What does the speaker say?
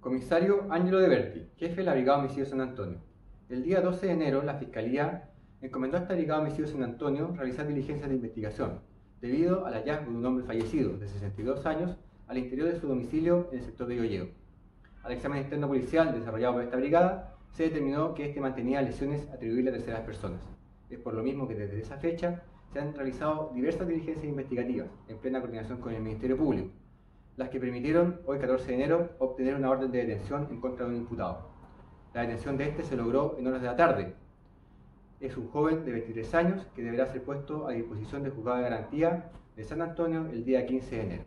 Comisario Ángelo De Berti, jefe de la Brigada Homicidio San Antonio. El día 12 de enero, la Fiscalía encomendó a esta Brigada Homicidio San Antonio realizar diligencias de investigación, debido al hallazgo de un hombre fallecido de 62 años al interior de su domicilio en el sector de Yoyeo. Al examen externo policial desarrollado por esta brigada, se determinó que éste mantenía lesiones atribuibles a terceras personas. Es por lo mismo que desde esa fecha se han realizado diversas diligencias investigativas en plena coordinación con el Ministerio Público, las que permitieron, hoy 14 de enero, obtener una orden de detención en contra de un imputado. La detención de este se logró en horas de la tarde. Es un joven de 23 años que deberá ser puesto a disposición del juzgado de garantía de San Antonio el día 15 de enero.